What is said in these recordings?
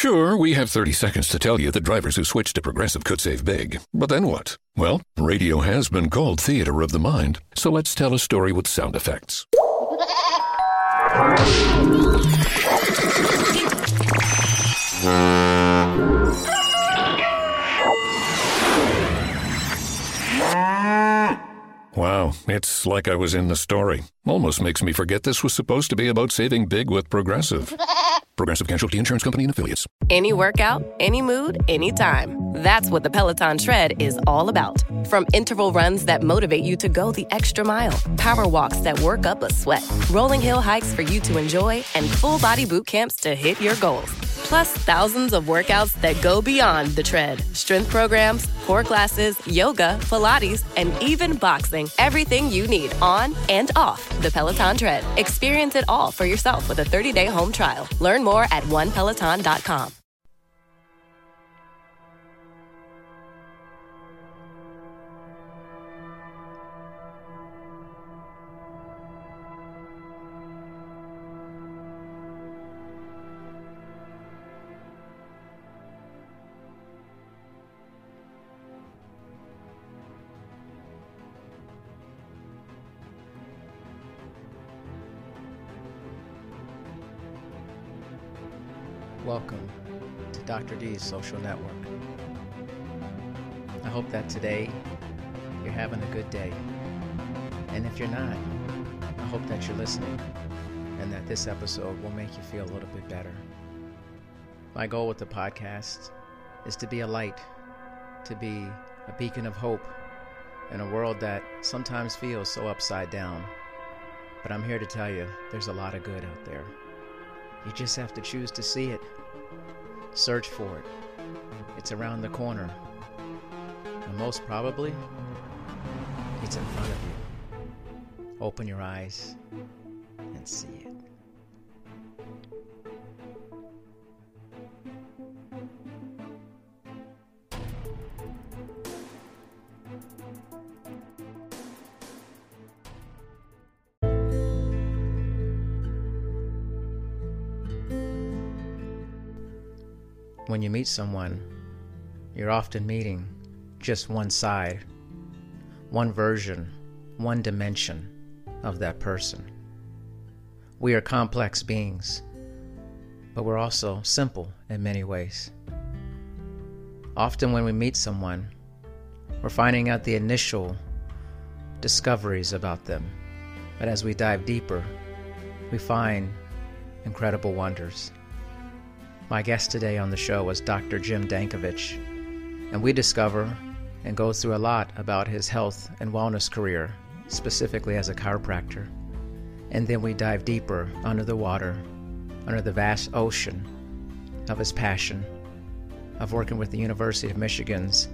Sure, we have 30 seconds to tell you that drivers who switch to Progressive could save big. But then what? Well, radio has been called theater of the mind, so let's tell a story with sound effects. Wow, it's like I was in the story. Almost makes me forget this was supposed to be about saving big with Progressive. Progressive Casualty Insurance Company and Affiliates. Any workout, any mood, any time. That's what the Peloton Tread is all about. From interval runs that motivate you to go the extra mile, power walks that work up a sweat, rolling hill hikes for you to enjoy, and full body boot camps to hit your goals. Plus, thousands of workouts that go beyond the tread strength programs, core classes, yoga, Pilates, and even boxing. Everything you need on and off the Peloton Tread. Experience it all for yourself with a 30 day home trial. Learn more at onepeloton.com. Dr. D's Social Network. I hope that today you're having a good day. And if you're not, I hope that you're listening and that this episode will make you feel a little bit better. My goal with the podcast is to be a light, to be a beacon of hope in a world that sometimes feels so upside down. But I'm here to tell you there's a lot of good out there. You just have to choose to see it. Search for it. It's around the corner. And most probably, it's in front of you. Open your eyes and see it. When you meet someone, you're often meeting just one side, one version, one dimension of that person. We are complex beings, but we're also simple in many ways. Often, when we meet someone, we're finding out the initial discoveries about them, but as we dive deeper, we find incredible wonders. My guest today on the show was Dr. Jim Dankovich, and we discover and go through a lot about his health and wellness career, specifically as a chiropractor. And then we dive deeper under the water, under the vast ocean of his passion of working with the University of Michigan's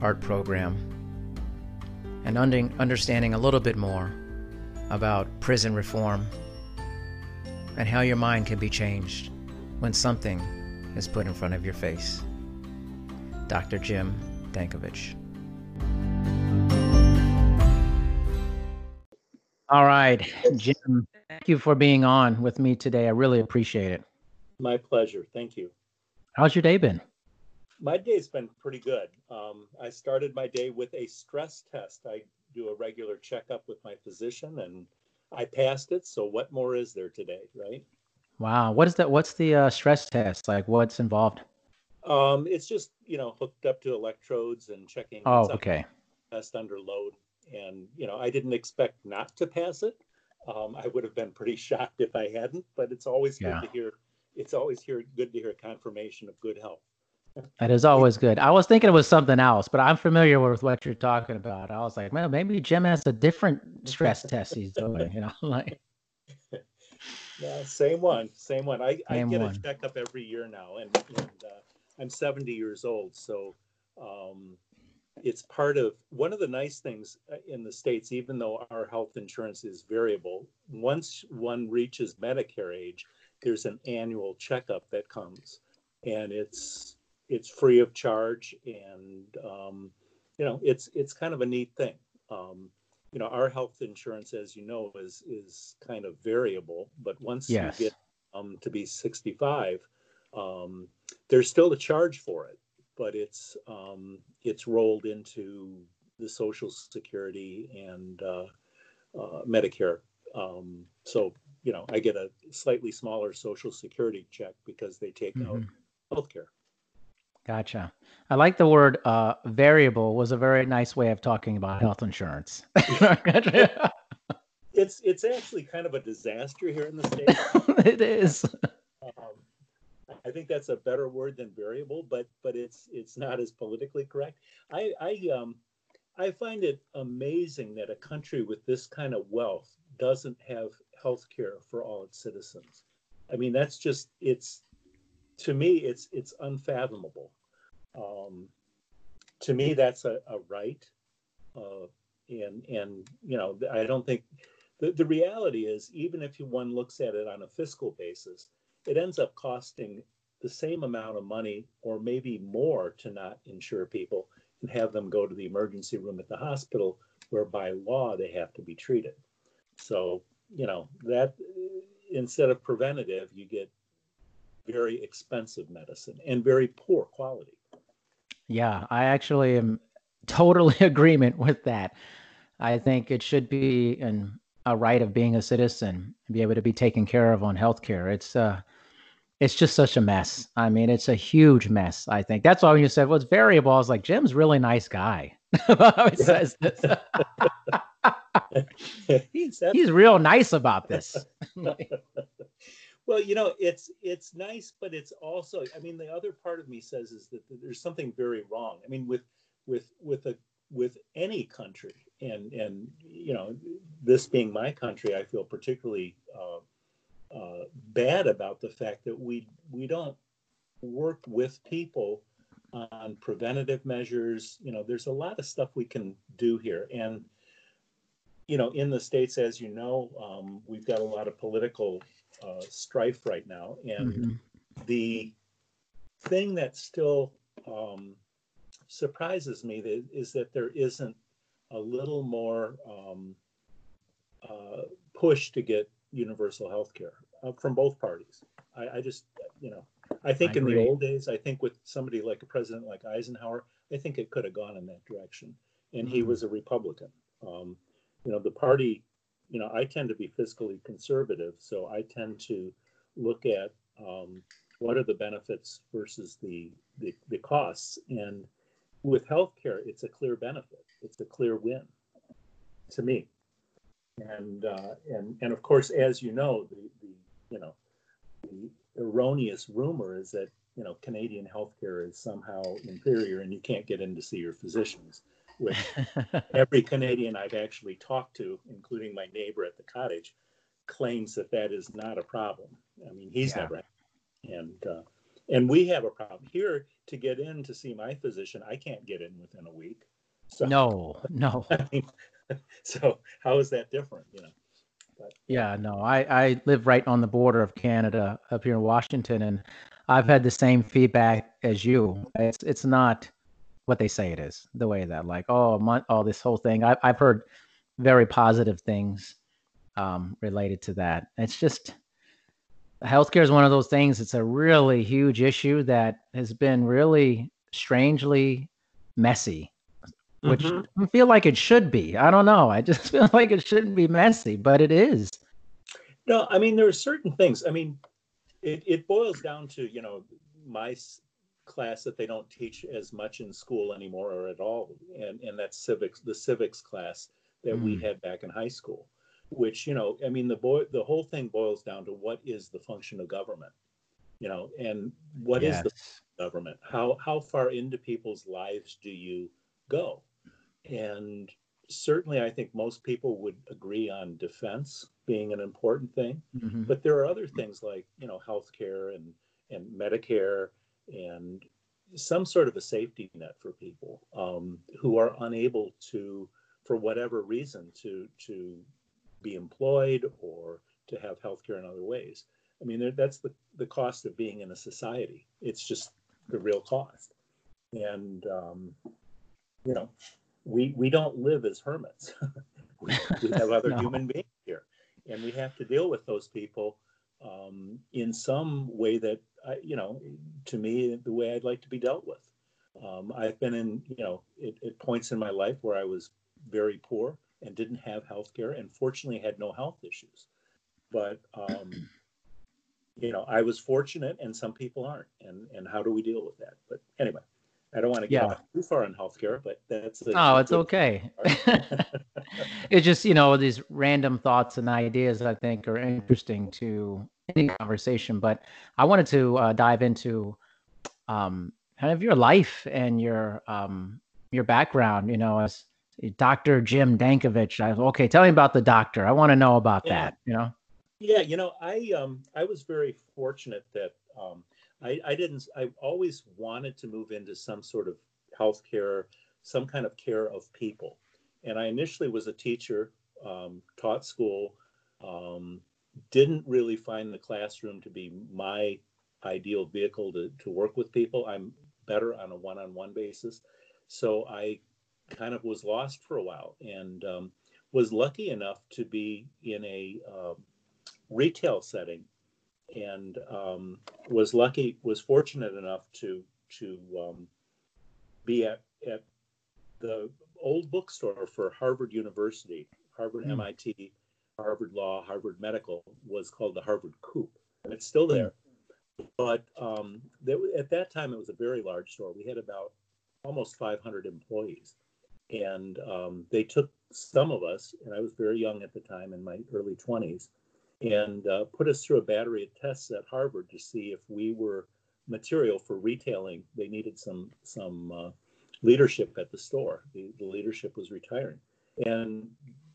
art program and understanding a little bit more about prison reform and how your mind can be changed when something is put in front of your face. Dr. Jim Dankovich. All right, Jim, thank you for being on with me today. I really appreciate it. My pleasure. Thank you. How's your day been? My day's been pretty good. Um, I started my day with a stress test. I do a regular checkup with my physician and I passed it. So, what more is there today, right? Wow. What is that? What's the uh, stress test? Like, what's involved? Um, it's just, you know, hooked up to electrodes and checking. Oh, okay. Test under load. And, you know, I didn't expect not to pass it. Um, I would have been pretty shocked if I hadn't, but it's always good yeah. to hear. It's always here good to hear confirmation of good health. That is always good. I was thinking it was something else, but I'm familiar with what you're talking about. I was like, man, maybe Jim has a different stress test he's doing, you know, like. Yeah, same one, same one. I, same I get one. a checkup every year now, and, and uh, I'm 70 years old, so um, it's part of one of the nice things uh, in the states. Even though our health insurance is variable, once one reaches Medicare age, there's an annual checkup that comes, and it's it's free of charge, and um, you know it's it's kind of a neat thing. Um, you know our health insurance as you know is is kind of variable but once yes. you get um, to be 65 Um, there's still a charge for it, but it's um, it's rolled into the Social Security and uh, uh, Medicare. Um, so you know, I get a slightly smaller Social Security check because they take mm-hmm. out healthcare. Gotcha. I like the word uh, variable was a very nice way of talking about health insurance. it's it's actually kind of a disaster here in the states. it is. Um, I think that's a better word than variable, but but it's it's not as politically correct. I I um I find it amazing that a country with this kind of wealth doesn't have health care for all its citizens. I mean, that's just it's to me it's it's unfathomable. Um, to me, that's a, a right, uh, and and you know I don't think the, the reality is even if one looks at it on a fiscal basis, it ends up costing the same amount of money or maybe more to not insure people and have them go to the emergency room at the hospital where by law they have to be treated. So, you know, that instead of preventative, you get very expensive medicine and very poor quality. Yeah, I actually am totally agreement with that. I think it should be an, a right of being a citizen and be able to be taken care of on healthcare. It's uh it's just such a mess. I mean, it's a huge mess. I think that's why when you said what's well, variable, I was like, Jim's really nice guy. he says this. he's he's real nice about this. Well, you know, it's it's nice, but it's also, I mean, the other part of me says is that there's something very wrong. I mean, with with with a with any country, and and you know, this being my country, I feel particularly. Uh, uh, bad about the fact that we we don't work with people on preventative measures. You know, there's a lot of stuff we can do here, and you know, in the states, as you know, um, we've got a lot of political uh, strife right now, and mm-hmm. the thing that still um, surprises me that, is that there isn't a little more um, uh, push to get universal health care uh, from both parties. I, I, just, you know, I think I in the old days, I think with somebody like a president like Eisenhower, I think it could have gone in that direction. And mm-hmm. he was a Republican. Um, you know, the party, you know, I tend to be fiscally conservative, so I tend to look at um, what are the benefits versus the, the, the costs. And with healthcare, it's a clear benefit. It's a clear win to me and uh, and and of course, as you know, the, the you know the erroneous rumor is that you know Canadian healthcare is somehow inferior, and you can't get in to see your physicians. Which every Canadian I've actually talked to, including my neighbor at the cottage, claims that that is not a problem. I mean, he's yeah. never, and uh, and we have a problem here to get in to see my physician. I can't get in within a week. So, no, no. I mean, so how is that different? You know. But, yeah, no, I, I live right on the border of Canada up here in Washington, and I've had the same feedback as you. It's it's not what they say it is. The way that like oh my, oh this whole thing. I, I've heard very positive things um, related to that. It's just healthcare is one of those things. It's a really huge issue that has been really strangely messy which mm-hmm. I feel like it should be. I don't know. I just feel like it shouldn't be messy, but it is. No, I mean there are certain things. I mean, it, it boils down to you know my class that they don't teach as much in school anymore or at all, and and that's civics, the civics class that mm. we had back in high school, which you know, I mean the boy, the whole thing boils down to what is the function of government, you know, and what yes. is the government? How how far into people's lives do you go? And certainly, I think most people would agree on defense being an important thing. Mm-hmm. But there are other things like, you know, healthcare and, and Medicare and some sort of a safety net for people um, who are unable to, for whatever reason, to to be employed or to have healthcare in other ways. I mean, that's the, the cost of being in a society. It's just the real cost. And, um, you know, we we don't live as hermits. we, we, have other no. human beings here, and we have to deal with those people um, in some way that I, you know, to me, the way I'd like to be dealt with. Um, I've been in, you know, at, points in my life where I was very poor and didn't have health care and fortunately had no health issues. But, um, you know, I was fortunate and some people aren't. And, and how do we deal with that? But anyway, I don't want to get yeah. too far on healthcare, but that's. A, oh, it's okay. it's just, you know, these random thoughts and ideas I think are interesting to any conversation. But I wanted to uh, dive into um, kind of your life and your um, your background. You know, as Dr. Jim Dankovich. I, okay, tell me about the doctor. I want to know about yeah. that. You know. Yeah, you know, I um I was very fortunate that um I I didn't I always wanted to move into some sort of healthcare, some kind of care of people, and I initially was a teacher, um, taught school, um, didn't really find the classroom to be my ideal vehicle to to work with people. I'm better on a one-on-one basis. So I kind of was lost for a while and um, was lucky enough to be in a uh, retail setting and um, was lucky was fortunate enough to to um, be at at the old bookstore for Harvard University, Harvard mm. MIT, Harvard Law, Harvard Medical was called the Harvard Coop, and it's still there. But um, there, at that time, it was a very large store. We had about almost 500 employees. And um, they took some of us, and I was very young at the time in my early 20s, and uh, put us through a battery of tests at Harvard to see if we were material for retailing. They needed some some uh, leadership at the store. The, the leadership was retiring, and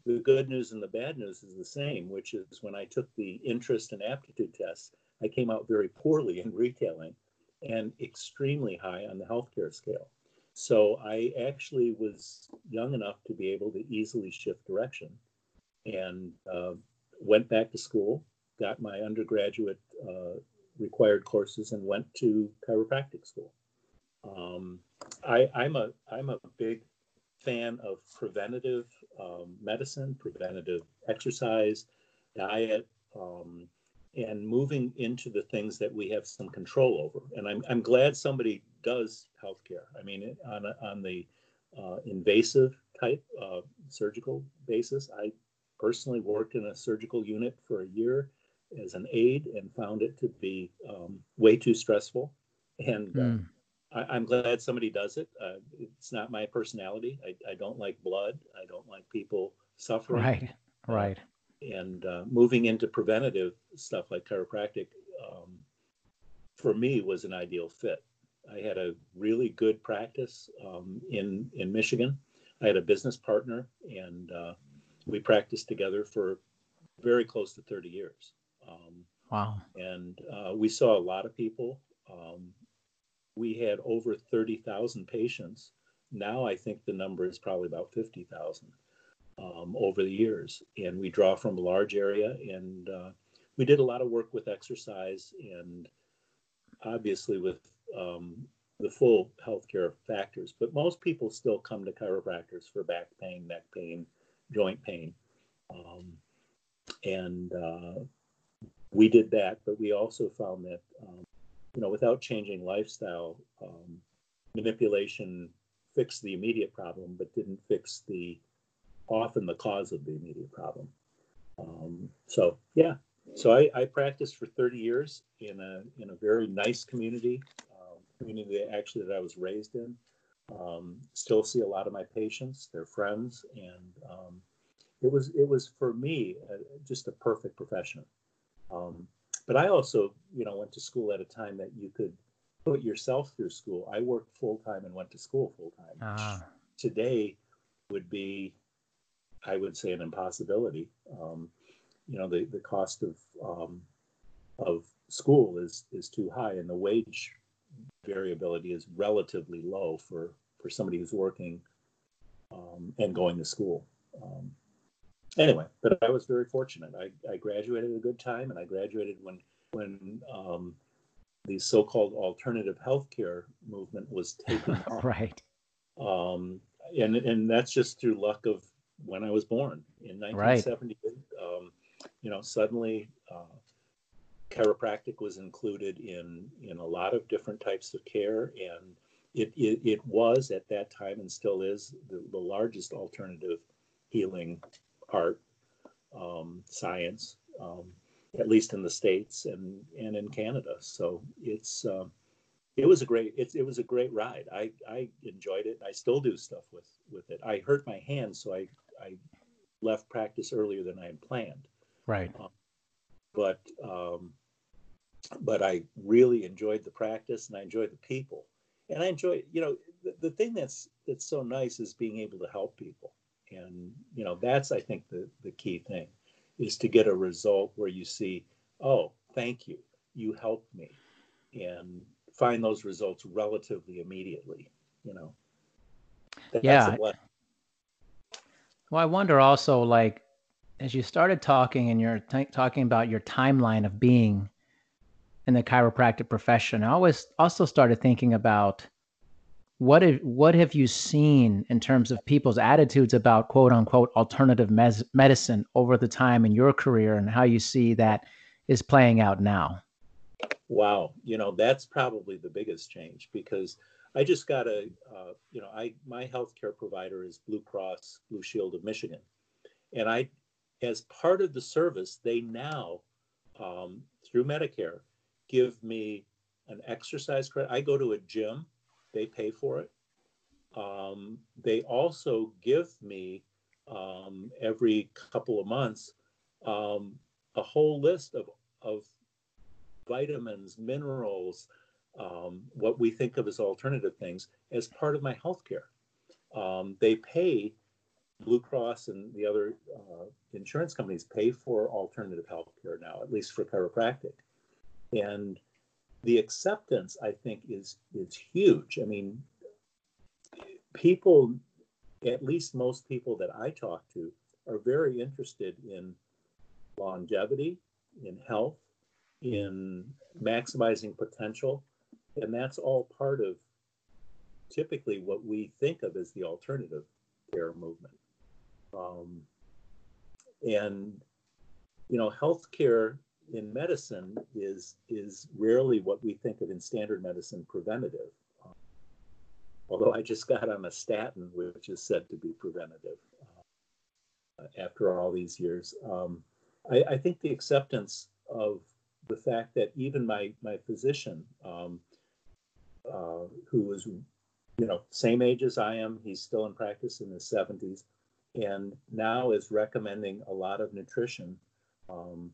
the good news and the bad news is the same, which is when I took the interest and aptitude tests, I came out very poorly in retailing and extremely high on the healthcare scale. So I actually was young enough to be able to easily shift direction and uh, went back to school, got my undergraduate uh, required courses, and went to chiropractic school. Um, I, am a I'm a big fan of preventative um, medicine, preventative exercise, diet, um, and moving into the things that we have some control over. And I'm, I'm glad somebody does healthcare. I mean, on, on the uh, invasive type uh, surgical basis, I personally worked in a surgical unit for a year as an aide and found it to be um, way too stressful. And mm. uh, I, am glad somebody does it. Uh, it's not my personality. I, I, don't like blood. I don't like people suffering. Right, right and uh, moving into preventative stuff like chiropractic um, for me was an ideal fit. I had a really good practice um, in in Michigan. I had a business partner, and uh, we practiced together for very close to 30 years. Um, wow! And uh, we saw a lot of people. Um, we had over 30,000 patients. Now I think the number is probably about 50,000 um, over the years. And we draw from a large area, and uh, we did a lot of work with exercise and obviously with um, the full healthcare factors. But most people still come to chiropractors for back pain, neck pain, joint pain. Um, and uh, we did that, but we also found that, um, you know, without changing lifestyle, um, manipulation fixed the immediate problem, but didn't fix the often the cause of the immediate problem. Um, so yeah, so I, I, practiced for 30 years in a in a very nice community, uh, community actually that I was raised in. Um, still see a lot of my patients, their friends, and um, it was it was for me uh, just a perfect profession. Um, but I also, you know, went to school at a time that you could put yourself through school. I worked full time and went to school full time. Ah. Today would be I would say an impossibility. Um, you know, the, the cost of um, of school is is too high, and the wage variability is relatively low for for somebody who's working um, and going to school. Um, anyway, but I was very fortunate. I, I graduated at a good time, and I graduated when when um, the so-called alternative healthcare movement was taken. right. Um, and and that's just through luck of when I was born in 1978. Right. Um, you know, suddenly uh, chiropractic was included in in a lot of different types of care, and it it, it was at that time and still is the, the largest alternative healing art um, science, um, at least in the states and and in Canada. So it's um, it was a great it, it was a great ride. I I enjoyed it. I still do stuff with with it. I hurt my hand, so I I left practice earlier than I had planned. Right. Um, but um, but I really enjoyed the practice and I enjoyed the people. And I enjoy, you know, the, the thing that's that's so nice is being able to help people. And you know, that's I think the the key thing is to get a result where you see, oh, thank you, you helped me, and find those results relatively immediately. You know. yeah. Well, I wonder also, like, as you started talking and you're t- talking about your timeline of being in the chiropractic profession, I always also started thinking about what have, what have you seen in terms of people's attitudes about quote unquote alternative mes- medicine over the time in your career and how you see that is playing out now? Wow, you know that's probably the biggest change because I just got a, uh, you know, I my healthcare provider is Blue Cross Blue Shield of Michigan, and I, as part of the service, they now, um, through Medicare, give me an exercise credit. I go to a gym, they pay for it. Um, they also give me um, every couple of months um, a whole list of, of vitamins, minerals, um, what we think of as alternative things as part of my healthcare. Um, they pay Blue Cross and the other uh, insurance companies pay for alternative health care now, at least for chiropractic and the acceptance i think is is huge. I mean people at least most people that i talk to are very interested in longevity in health in maximizing potential. And that's all part of typically what we think of as the alternative care movement. Um, and you know healthcare in medicine is is rarely what we think of in standard medicine preventative. Um, although I just got on a statin, which is said to be preventative uh, after all these years. Um, I, I, think the acceptance of the fact that even my my physician, um, uh, who was you know same age as I am, he's still in practice in his 70s, and now is recommending a lot of nutrition. Um,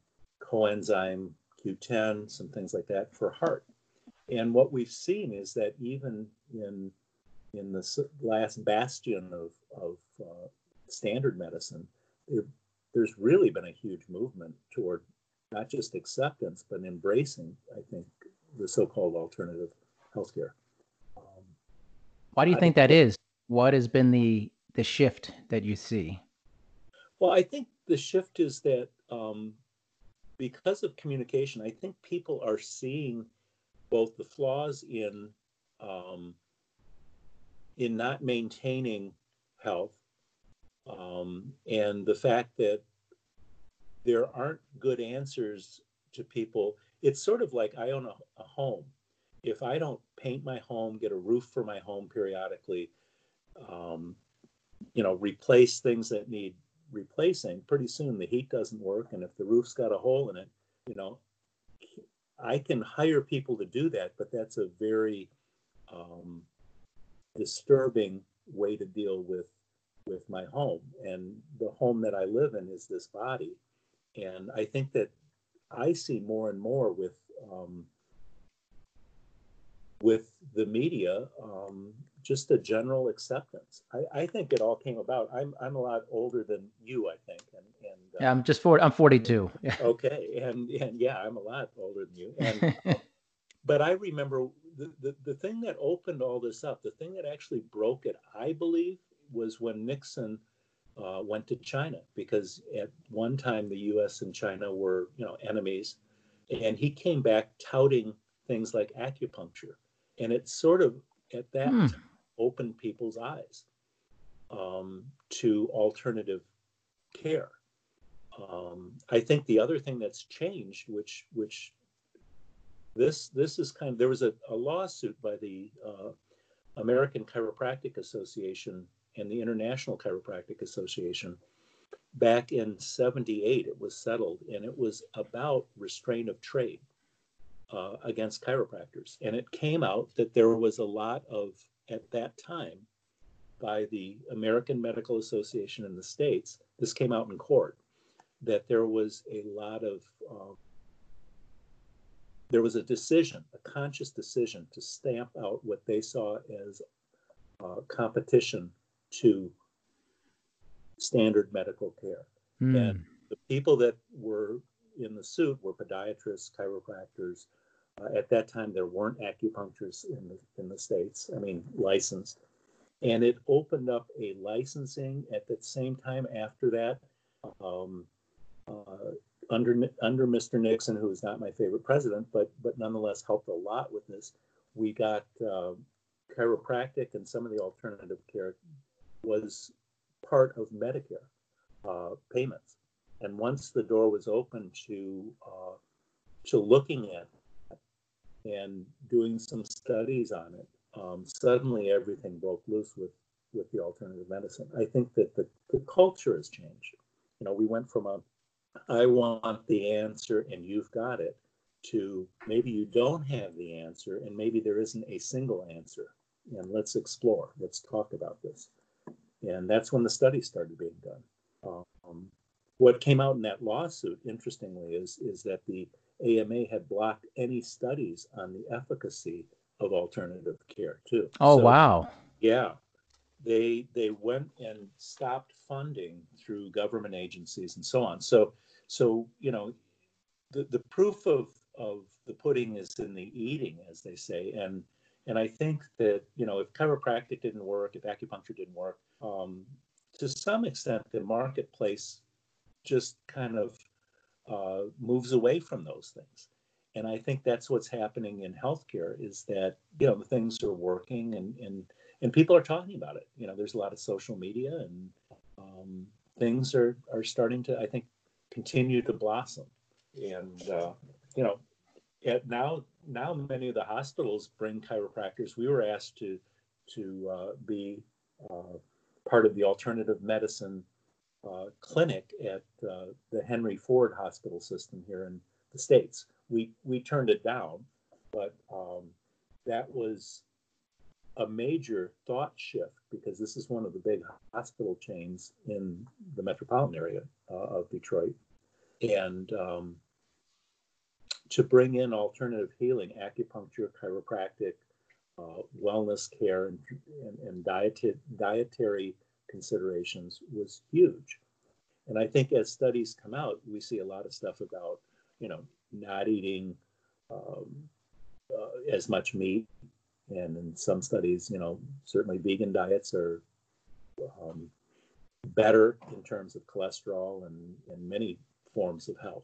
coenzyme Q10, some things like that for heart. And what we've seen is that even in in the last bastion of, of uh, standard medicine, it, there's really been a huge movement toward not just acceptance, but embracing, I think, the so-called alternative healthcare. Um, Why do you think I, that is? What has been the the shift that you see? Well, I think the shift is that um, because of communication, I think people are seeing both the flaws in um, in not maintaining health um, and the fact that there aren't good answers to people. It's sort of like I own a, a home. If I don't paint my home, get a roof for my home periodically, um, you know, replace things that need replacing, pretty soon the heat doesn't work. And if the roof's got a hole in it, you know, I can hire people to do that, but that's a very um, disturbing way to deal with with my home. And the home that I live in is this body. And I think that I see more and more with um, with the media um, just a general acceptance. I, I, think it all came about. I'm I'm a lot older than you, I think, and and uh, yeah, I'm just 40, I'm 42. okay, and and yeah, I'm a lot older than you. And, but I remember the, the the thing that opened all this up, the thing that actually broke it, I believe, was when Nixon uh, went to China because at one time the U.S. and China were you know enemies, and he came back touting things like acupuncture, and it sort of at that hmm open people's eyes um, to alternative care. Um, I think the other thing that's changed, which which this this is kind of there was a, a lawsuit by the uh, American Chiropractic Association and the International Chiropractic Association back in 78 it was settled and it was about restraint of trade uh, against chiropractors and it came out that there was a lot of at that time by the american medical association in the states this came out in court that there was a lot of um, there was a decision a conscious decision to stamp out what they saw as uh, competition to standard medical care. Mm. And the people that were in the suit were podiatrists, chiropractors. Uh, at that time, there weren't acupuncturists in the in the states. I mean, licensed, and it opened up a licensing at the same time. After that, um, uh, under under Mr. Nixon, who is not my favorite president, but but nonetheless helped a lot with this. We got uh, chiropractic and some of the alternative care was part of Medicare uh, payments. And once the door was open to uh, to looking at and doing some studies on it, um, suddenly everything broke loose with with the alternative medicine. I think that the, the culture has changed. You know, we went from a I want the answer and you've got it to maybe you don't have the answer and maybe there isn't a single answer. And let's explore. Let's talk about this and that's when the studies started being done. Um, what came out in that lawsuit, interestingly, is is that the AMA had blocked any studies on the efficacy of alternative care too. Oh so, wow! Yeah, they they went and stopped funding through government agencies and so on. So so you know, the the proof of of the pudding is in the eating, as they say, and and I think that you know if chiropractic didn't work, if acupuncture didn't work, um, to some extent, the marketplace just kind of uh, moves away from those things. And I think that's what's happening in healthcare is that, you know, things are working and, and, and people are talking about it. You know, there's a lot of social media and um, things are, are starting to, I think, continue to blossom. And, uh, you know, at now, now many of the hospitals bring chiropractors. We were asked to, to uh, be uh, part of the alternative medicine uh, clinic at uh, the Henry Ford Hospital System here in the States. We, we turned it down, but um, that was a major thought shift because this is one of the big hospital chains in the metropolitan area uh, of Detroit. And um, to bring in alternative healing, acupuncture, chiropractic, uh, wellness care and, and, and diet, dietary considerations was huge. And I think as studies come out, we see a lot of stuff about, you know, not eating um, uh, as much meat. And in some studies, you know, certainly vegan diets are um, better in terms of cholesterol and, and many forms of health.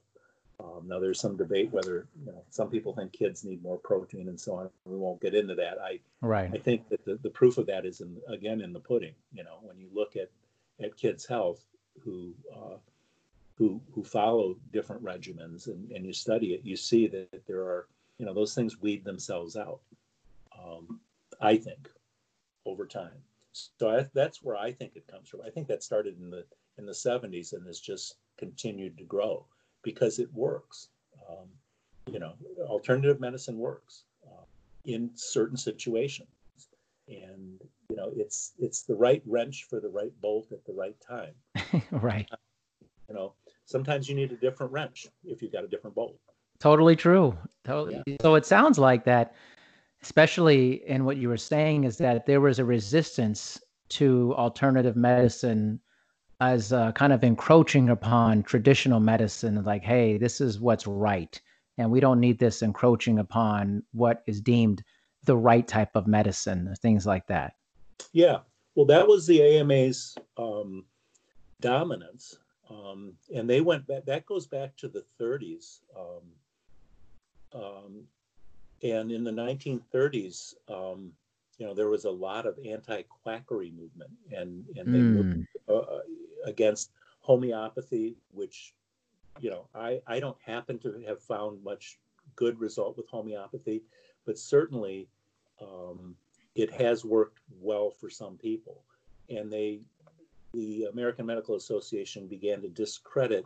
Um, now, there's some debate whether you know some people think kids need more protein and so on. We won't get into that. I right. I think that the, the proof of that is in again in the pudding. You know, when you look at at kids' health who uh, who who follow different regimens and, and you study it, you see that, there are you know those things weed themselves out. Um, I think over time. So I, that's where I think it comes from. I think that started in the in the 70s and has just continued to grow because it works. Um, you know, alternative medicine works uh, in certain situations, and you know, it's it's the right wrench for the right bolt at the right time. right. You know, sometimes you need a different wrench if you've got a different bolt. Totally true. Totally. Yeah. So it sounds like that, especially in what you were saying, is that there was a resistance to alternative medicine as uh, kind of encroaching upon traditional medicine like hey this is what's right. And we don't need this encroaching upon what is deemed the right type of medicine things like that. Yeah. Well that was the ama's um, dominance um, and they went back that goes back to the 30s um, um, and in the 1930s um, you know there was a lot of anti-quackery movement and and they mm. moved uh, against homeopathy which you know i i don't happen to have found much good result with homeopathy, but certainly um, it has worked well for some people. And they, the American Medical Association began to discredit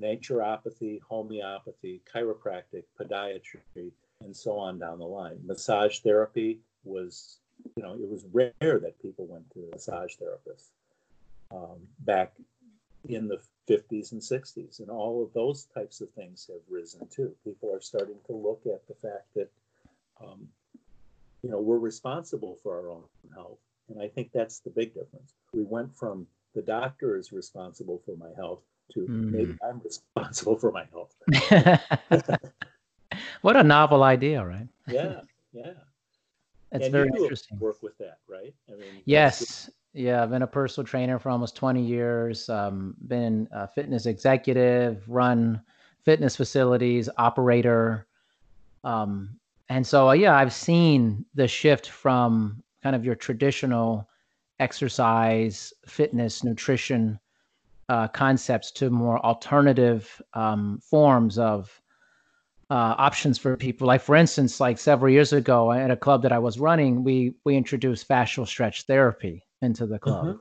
naturopathy, homeopathy, chiropractic, podiatry, and so on down the line. Massage therapy was, you know, it was rare that people went to massage therapists um, back in the 50s and 60s. And all of those types of things have risen too. People are starting to look at the fact that, um, you know, we're responsible for our own health. And I think that's the big difference. We went from the doctor is responsible for my health to mm. maybe I'm responsible for my health. what a novel idea, right? Yeah, yeah. It's and very interesting. Work with that, right? I mean, yes, yeah. I've been a personal trainer for almost 20 years. Um, been a fitness executive, run fitness facilities, operator, um, and so uh, yeah, I've seen the shift from kind of your traditional exercise, fitness, nutrition uh, concepts to more alternative um, forms of uh, options for people. Like for instance, like several years ago at a club that I was running, we we introduced fascial stretch therapy into the club, mm-hmm.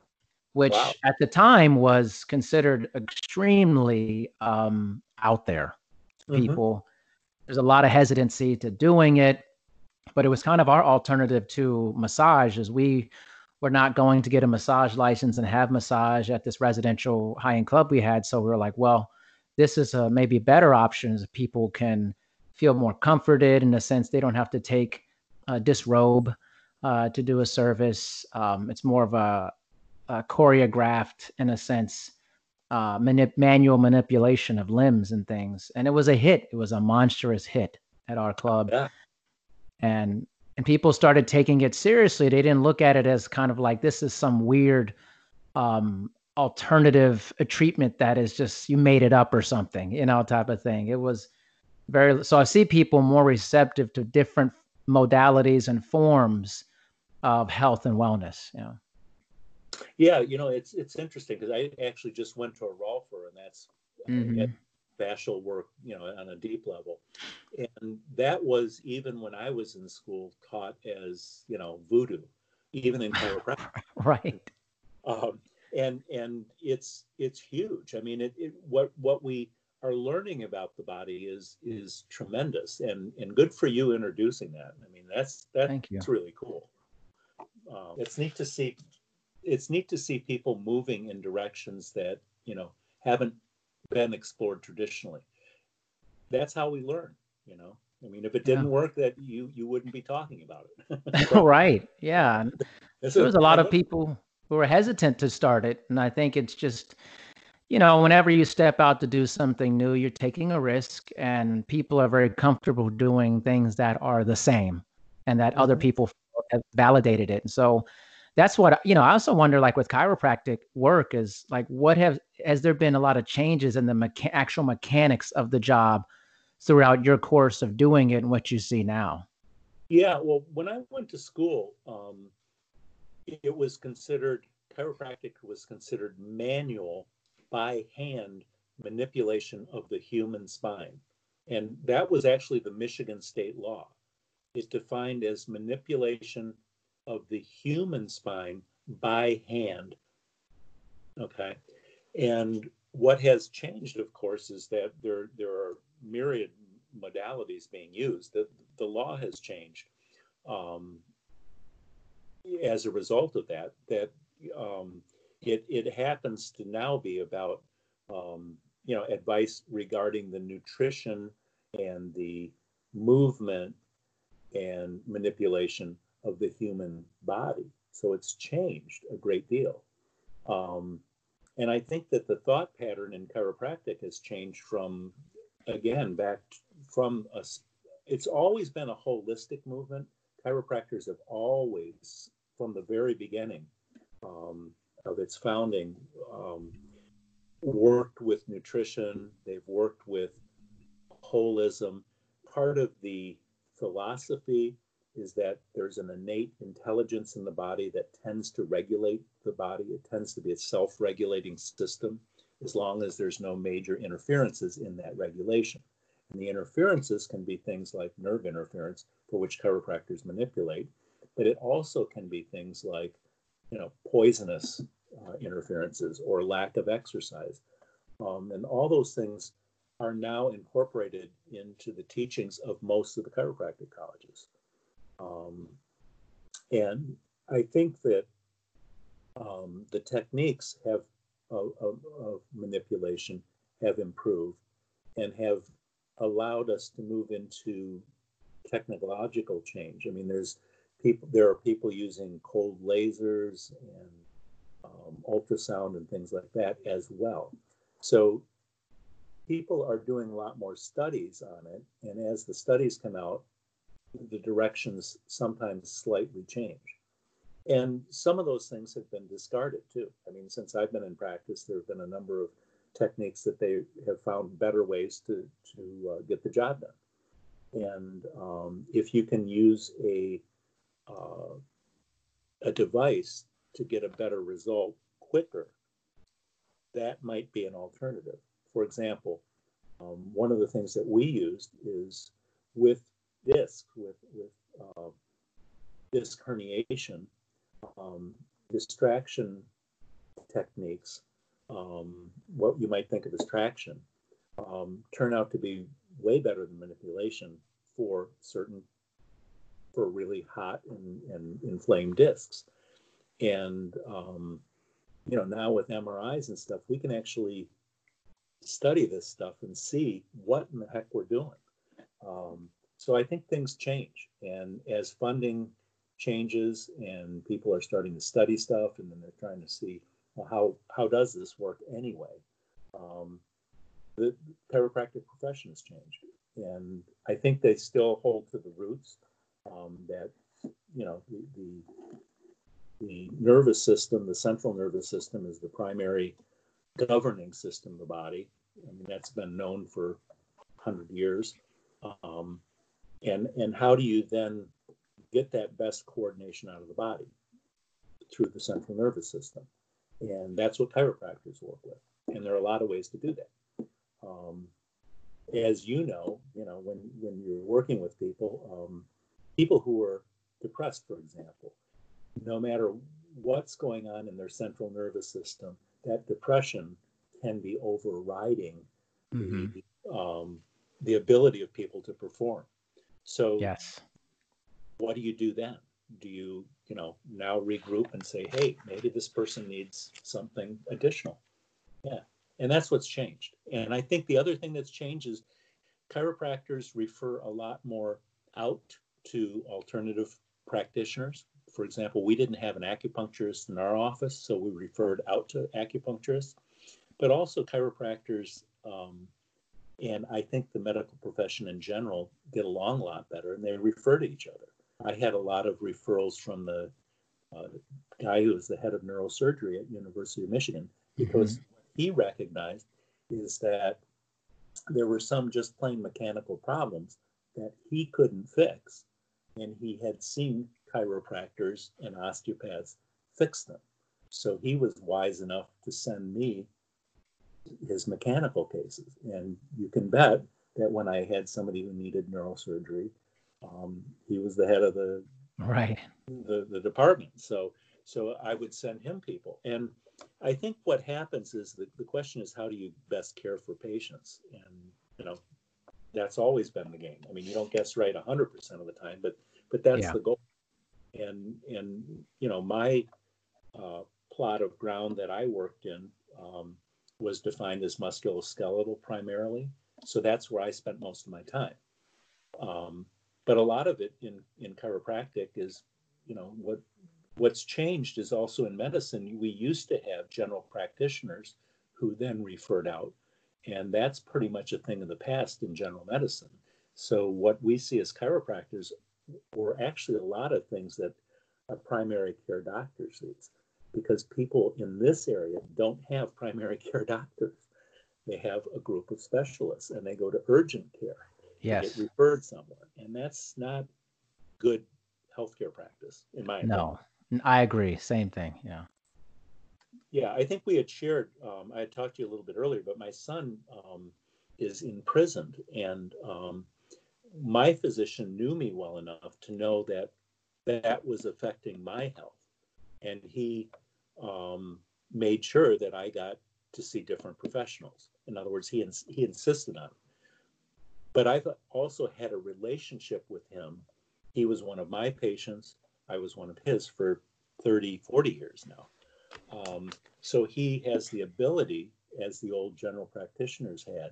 which wow. at the time was considered extremely um, out there. Mm-hmm. People, there's a lot of hesitancy to doing it, but it was kind of our alternative to massage, as we were not going to get a massage license and have massage at this residential high end club we had. So we were like, well this is a maybe better options. People can feel more comforted in a sense they don't have to take a disrobe uh, to do a service. Um, it's more of a, a, choreographed, in a sense, uh, manual manipulation of limbs and things. And it was a hit. It was a monstrous hit at our club. Yeah. And and people started taking it seriously. They didn't look at it as kind of like this is some weird um, alternative a treatment that is just you made it up or something, you know, type of thing. It was very so I see people more receptive to different modalities and forms of health and wellness. You know. Yeah, you know, it's it's interesting because I actually just went to a Rolfer and that's mm-hmm. fascial work, you know, on a deep level. And that was even when I was in school taught as, you know, voodoo, even in chiropractic. right. Um, and and it's it's huge. I mean, it, it what what we are learning about the body is is tremendous, and and good for you introducing that. I mean, that's that's really cool. Um, it's neat to see. It's neat to see people moving in directions that you know haven't been explored traditionally. That's how we learn. You know, I mean, if it didn't yeah. work, that you you wouldn't be talking about it. right. Yeah. There was a lot of people who are hesitant to start it. And I think it's just, you know, whenever you step out to do something new, you're taking a risk, and people are very comfortable doing things that are the same and that mm-hmm. other people have validated it. And so that's what, you know, I also wonder, like with chiropractic work, is like, what have, has there been a lot of changes in the mecha- actual mechanics of the job throughout your course of doing it and what you see now? Yeah, well, when I went to school, um, it was considered chiropractic was considered manual by hand manipulation of the human spine and that was actually the michigan state law it defined as manipulation of the human spine by hand. Okay? And what has changed of course is that there there are myriad modalities being used. The, the law has changed um, as a result of that, that um, it, it happens to now be about um, you know advice regarding the nutrition and the movement and manipulation of the human body. So it's changed a great deal. Um, and I think that the thought pattern in chiropractic has changed from, again, back from a, it's always been a holistic movement. Chiropractors have always from the very beginning um, of its founding um, worked with nutrition, they've worked with holism. Part of the philosophy is that there's an innate intelligence in the body that tends to regulate the body. It tends to be a self regulating system as long as there's no major interferences in that regulation. And the interferences can be things like nerve interference, for which chiropractors manipulate, but it also can be things like, you know, poisonous uh, interferences or lack of exercise. Um, and all those things are now incorporated into the teachings of most of the chiropractic colleges. Um, and I think that um, the techniques have of, of, of, manipulation have improved and have allowed us to move into technological change. I mean, there's people there are people using cold lasers and um, ultrasound and things like that as well. So people are doing a lot more studies on it, and as the studies come out, the directions sometimes slightly change. And some of those things have been discarded too. I mean, since I've been in practice, there have been a number of techniques that they have found better ways to to uh, get the job done. And um, if you can use a uh, a device to get a better result quicker, that might be an alternative. For example, um, one of the things that we used is with disc, with, with uh, disc herniation, um, distraction techniques, um, what you might think of as traction, um, turn out to be way better than manipulation for certain, for really hot and, and inflamed discs. And, um, you know, now with MRIs and stuff, we can actually study this stuff and see what in the heck we're doing. Um, so I think things change. And as funding changes and people are starting to study stuff and then they're trying to see well, how, how does this work anyway? Um, the chiropractic profession has changed. And I think they still hold to the roots um, that, you know, the, the, the nervous system, the central nervous system is the primary governing system of the body. I mean, that's been known for 100 years. Um, and, and how do you then get that best coordination out of the body through the central nervous system. And that's what chiropractors work with. And there are a lot of ways to do that. Um, as you know, you know, when, when you're working with people, um, people who are depressed, for example, no matter what's going on in their central nervous system, that depression can be overriding mm-hmm. the, um, the ability of people to perform. So yes what do you do then? Do you, you know, now regroup and say, hey, maybe this person needs something additional? Yeah. And that's what's changed. And I think the other thing that's changed is chiropractors refer a lot more out to alternative practitioners. For example, we didn't have an acupuncturist in our office, so we referred out to acupuncturists. But also, chiropractors um, and I think the medical profession in general get along a lot better and they refer to each other. I had a lot of referrals from the uh, guy who was the head of neurosurgery at University of Michigan because mm-hmm. he recognized is that there were some just plain mechanical problems that he couldn't fix, and he had seen chiropractors and osteopaths fix them. So he was wise enough to send me his mechanical cases, and you can bet that when I had somebody who needed neurosurgery um, he was the head of the right the, the department. So so I would send him people. And I think what happens is the, the question is how do you best care for patients? And you know, that's always been the game. I mean, you don't guess right hundred percent of the time, but but that's yeah. the goal. And and you know, my uh, plot of ground that I worked in um, was defined as musculoskeletal primarily. So that's where I spent most of my time. Um, but a lot of it in in chiropractic is you know what what's changed is also in medicine we used to have general practitioners who then referred out and that's pretty much a thing of the past in general medicine so what we see as chiropractors were actually a lot of things that a primary care doctor sees because people in this area don't have primary care doctors they have a group of specialists and they go to urgent care yes. get referred somewhere, and that's not good healthcare practice, in my opinion. No, I agree. Same thing. Yeah. Yeah, I think we had shared. Um, I had talked to you a little bit earlier, but my son um, is imprisoned. And um, my physician knew me well enough to know that that was affecting my health. And he um, made sure that I got to see different professionals. In other words, he, ins- he insisted on it. But I also had a relationship with him. He was one of my patients. I was one of his for 30, 40 years now. Um, so he has the ability, as the old general practitioners had,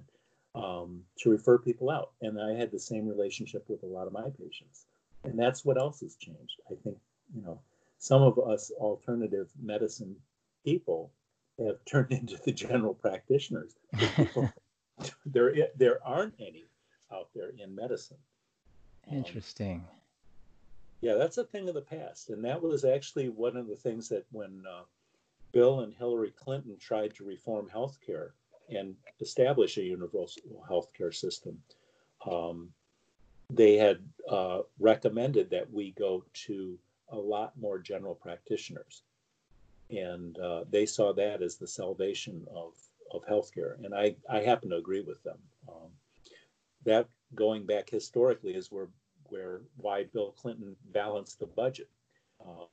um, to refer people out. And I had the same relationship with a lot of my patients. And that's what else has changed. I think, you know, some of us alternative medicine people have turned into the general practitioners. there, there aren't any out there in medicine. Um, Interesting. Um, yeah, that's a thing of the past. And that was actually one of the things that when uh, Bill and Hillary Clinton tried to reform healthcare and establish a universal healthcare system, um, they had uh, recommended that we go to a lot more general practitioners. And uh, they saw that as the salvation of, of healthcare. And I, I happen to agree with them. Um, that going back historically is where, where why Bill Clinton balanced the budget.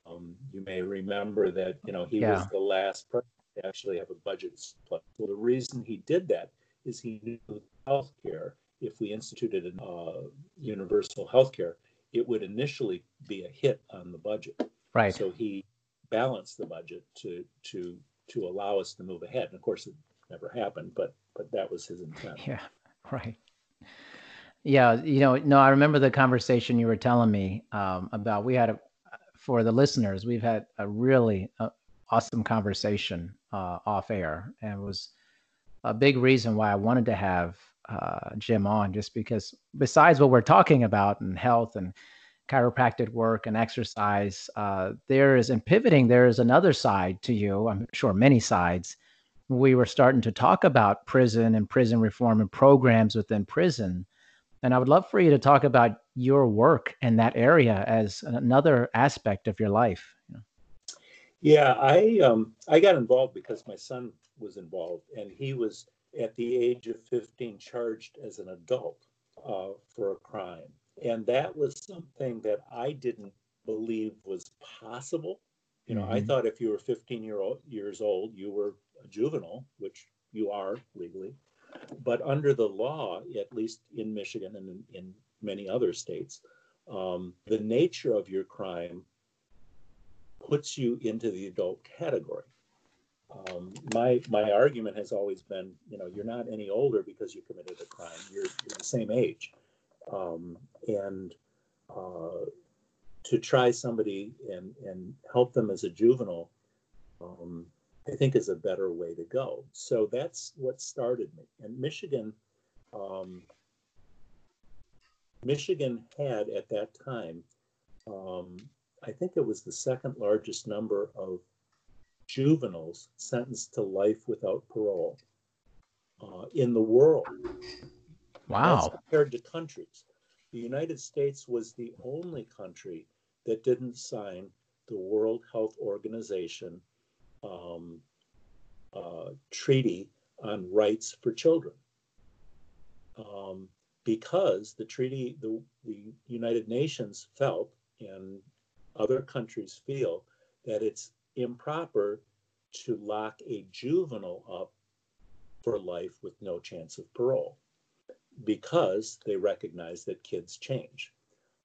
Um, you may remember that you know he yeah. was the last president to actually have a budget split. Well, the reason he did that is he knew healthcare. If we instituted a uh, universal healthcare, it would initially be a hit on the budget. Right. So he balanced the budget to to to allow us to move ahead. And of course, it never happened, but but that was his intent. Yeah. Right. Yeah, you know, no, I remember the conversation you were telling me um, about. We had a, for the listeners, we've had a really uh, awesome conversation uh, off air, and was a big reason why I wanted to have uh, Jim on, just because besides what we're talking about and health and chiropractic work and exercise, uh, there is in pivoting, there is another side to you. I'm sure many sides. We were starting to talk about prison and prison reform and programs within prison. And I would love for you to talk about your work in that area as another aspect of your life. Yeah, I um, I got involved because my son was involved, and he was at the age of 15 charged as an adult uh, for a crime, and that was something that I didn't believe was possible. You know, mm-hmm. I thought if you were 15 year old, years old, you were a juvenile, which you are legally. But under the law, at least in Michigan and in, in many other states, um, the nature of your crime puts you into the adult category. Um, my my argument has always been, you know, you're not any older because you committed a crime. You're, you're the same age, um, and uh, to try somebody and and help them as a juvenile, um, I think is a better way to go. So that's what started me. And Michigan, um, Michigan had at that time um, I think it was the second largest number of juveniles sentenced to life without parole uh, in the world. Wow. That's compared to countries. The United States was the only country that didn't sign the World Health Organization um, uh, Treaty on Rights for Children. Um, because the treaty, the, the United Nations felt, and other countries feel that it's improper to lock a juvenile up for life with no chance of parole because they recognize that kids change.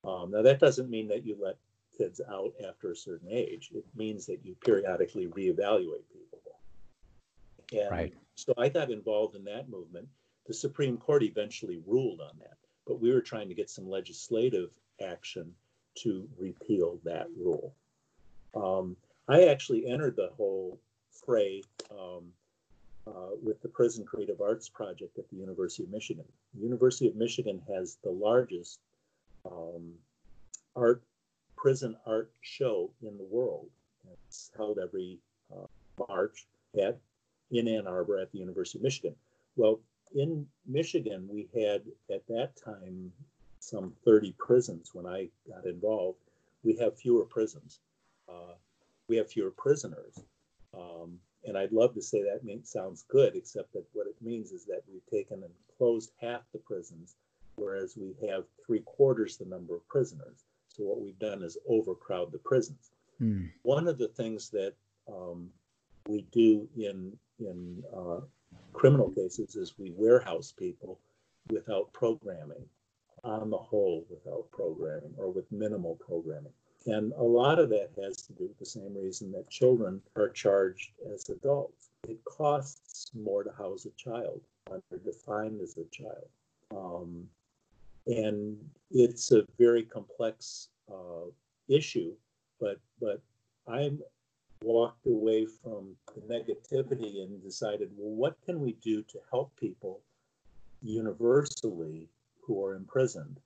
Um, now, that doesn't mean that you let kids out after a certain age, it means that you periodically reevaluate people. And right. so I got involved in that movement. The Supreme Court eventually ruled on that, but we were trying to get some legislative action to repeal that rule. Um, I actually entered the whole fray um, uh, with the Prison Creative Arts Project at the University of Michigan. The University of Michigan has the largest um, art prison art show in the world. It's held every uh, March at in Ann Arbor at the University of Michigan. Well, in Michigan, we had at that time some 30 prisons when I got involved. We have fewer prisons. Uh, we have fewer prisoners. Um, and I'd love to say that means sounds good, except that what it means is that we've taken and closed half the prisons, whereas we have three quarters the number of prisoners. So what we've done is overcrowd the prisons. Hmm. One of the things that um, we do in in uh, criminal cases is we warehouse people without programming, on the whole, without programming or with minimal programming. And a lot of that has to do with the same reason that children are charged as adults. It costs more to house a child, they're defined as a child. Um, and it's a very complex uh, issue, but but I'm walked away from the negativity and decided, well, what can we do to help people universally who are imprisoned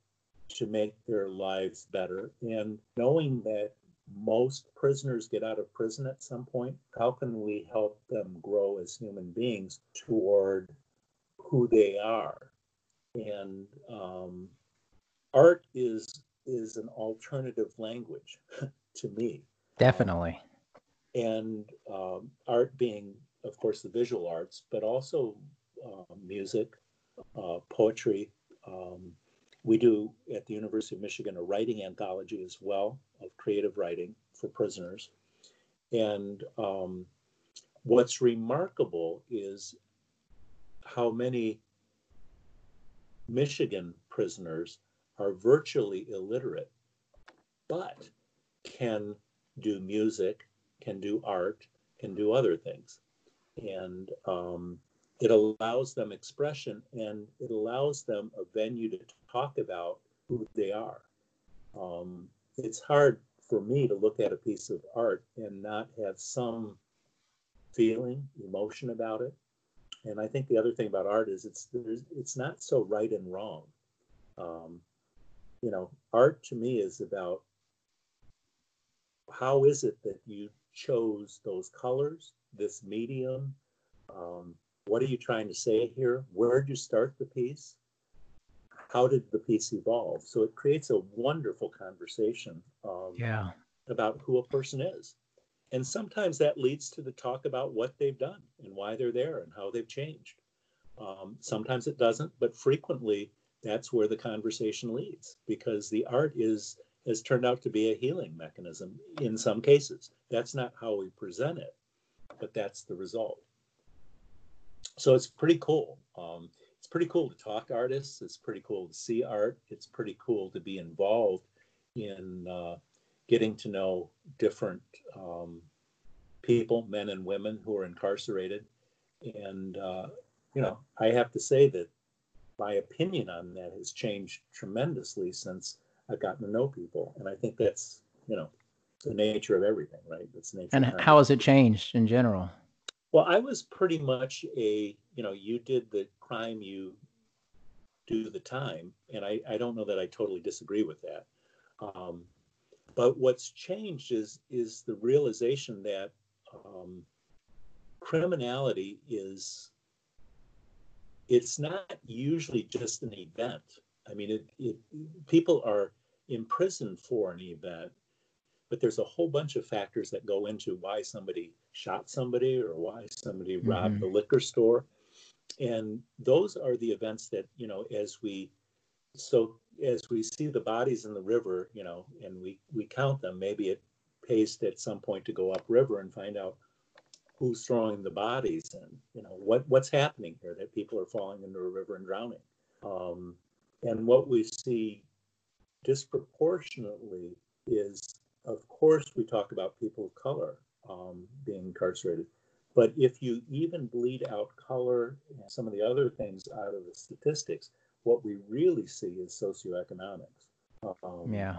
to make their lives better? And knowing that most prisoners get out of prison at some point, how can we help them grow as human beings toward who they are? And um, art is is an alternative language to me. Definitely and um, art being, of course, the visual arts, but also uh, music, uh, poetry. Um, we do at the University of Michigan a writing anthology as well of creative writing for prisoners. And um, what's remarkable is how many Michigan prisoners are virtually illiterate, but can do music, can do art, can do other things. And um, it allows them expression and it allows them a venue to talk about who they are. Um, it's hard for me to look at a piece of art and not have some feeling, emotion about it. And I think the other thing about art is it's it's not so right and wrong. Um, you know, art to me is about how is it that you chose those colors, this medium? Um, what are you trying to say here? Where did you start the piece? How did the piece evolve? So it creates a wonderful conversation um, yeah. about who a person is. And sometimes that leads to the talk about what they've done and why they're there and how they've changed. Um, sometimes it doesn't, but frequently that's where the conversation leads because the art is has turned out to be a healing mechanism in some cases. That's not how we present it, but that's the result. So it's pretty cool. Um, it's pretty cool to talk artists. It's pretty cool to see art. It's pretty cool to be involved in uh, getting to know different um, people, men and women who are incarcerated. And, uh, you know, I have to say that my opinion on that has changed tremendously since I've gotten to know people, and I think that's you know the nature of everything, right? That's nature. And how has it changed in general? Well, I was pretty much a you know you did the crime, you do the time, and I I don't know that I totally disagree with that. Um, but what's changed is is the realization that um, criminality is it's not usually just an event. I mean, it, it, people are imprisoned for an event, but there's a whole bunch of factors that go into why somebody shot somebody or why somebody mm-hmm. robbed the liquor store. And those are the events that, you know, as we so as we see the bodies in the river, you know, and we we count them, maybe it pays at some point to go upriver and find out who's throwing the bodies and you know what what's happening here that people are falling into a river and drowning. Um, and what we see disproportionately is, of course, we talk about people of color um, being incarcerated. But if you even bleed out color and some of the other things out of the statistics, what we really see is socioeconomics. Um, yeah.